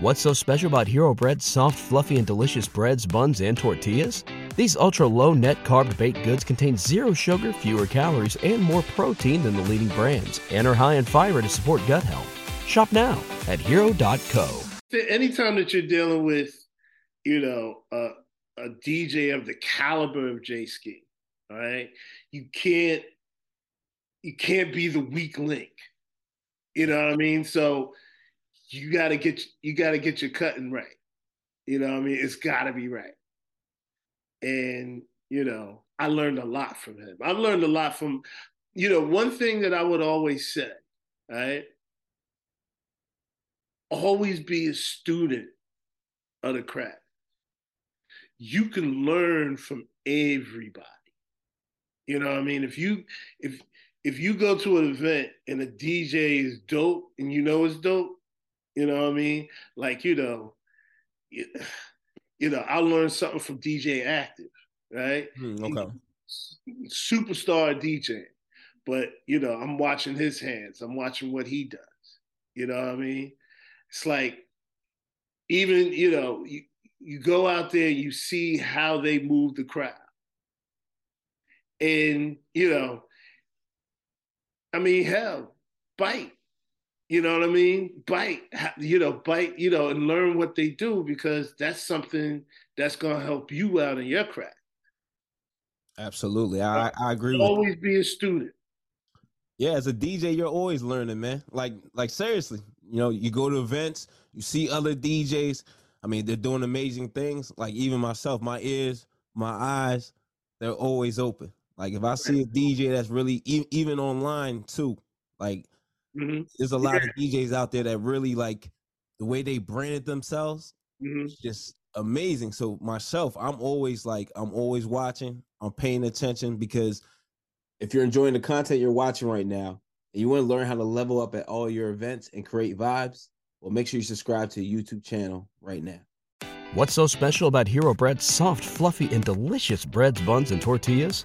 What's so special about Hero Bread's soft, fluffy, and delicious breads, buns, and tortillas? These ultra low net carb baked goods contain zero sugar, fewer calories, and more protein than the leading brands, and are high in fiber to support gut health. Shop now at hero.co. Anytime that you're dealing with, you know, a, a DJ of the caliber of J Ski, all right, you can't you can't be the weak link. You know what I mean? So you gotta get you gotta get your cutting right. You know I mean? It's gotta be right. And, you know, I learned a lot from him. I've learned a lot from, you know, one thing that I would always say, right? Always be a student of the craft. You can learn from everybody. You know I mean? If you if if you go to an event and a DJ is dope and you know it's dope, you know what I mean? Like, you know, you, you know, I learned something from DJ Active, right? Mm, okay. Superstar DJ. But, you know, I'm watching his hands. I'm watching what he does. You know what I mean? It's like even, you know, you, you go out there, you see how they move the crowd. And, you know, I mean, hell, bite. You know what I mean? Bite, you know, bite, you know, and learn what they do because that's something that's going to help you out in your craft. Absolutely. I, I agree Always be a student. Yeah, as a DJ, you're always learning, man. Like, like seriously, you know, you go to events, you see other DJs. I mean, they're doing amazing things. Like even myself, my ears, my eyes, they're always open. Like if I see a DJ that's really even online too, like mm-hmm. there's a lot yeah. of DJs out there that really like the way they branded themselves. Mm-hmm. just amazing. So myself, I'm always like I'm always watching. I'm paying attention because if you're enjoying the content you're watching right now and you want to learn how to level up at all your events and create vibes, well, make sure you subscribe to the YouTube channel right now. What's so special about Hero Bread's soft, fluffy, and delicious breads, buns, and tortillas?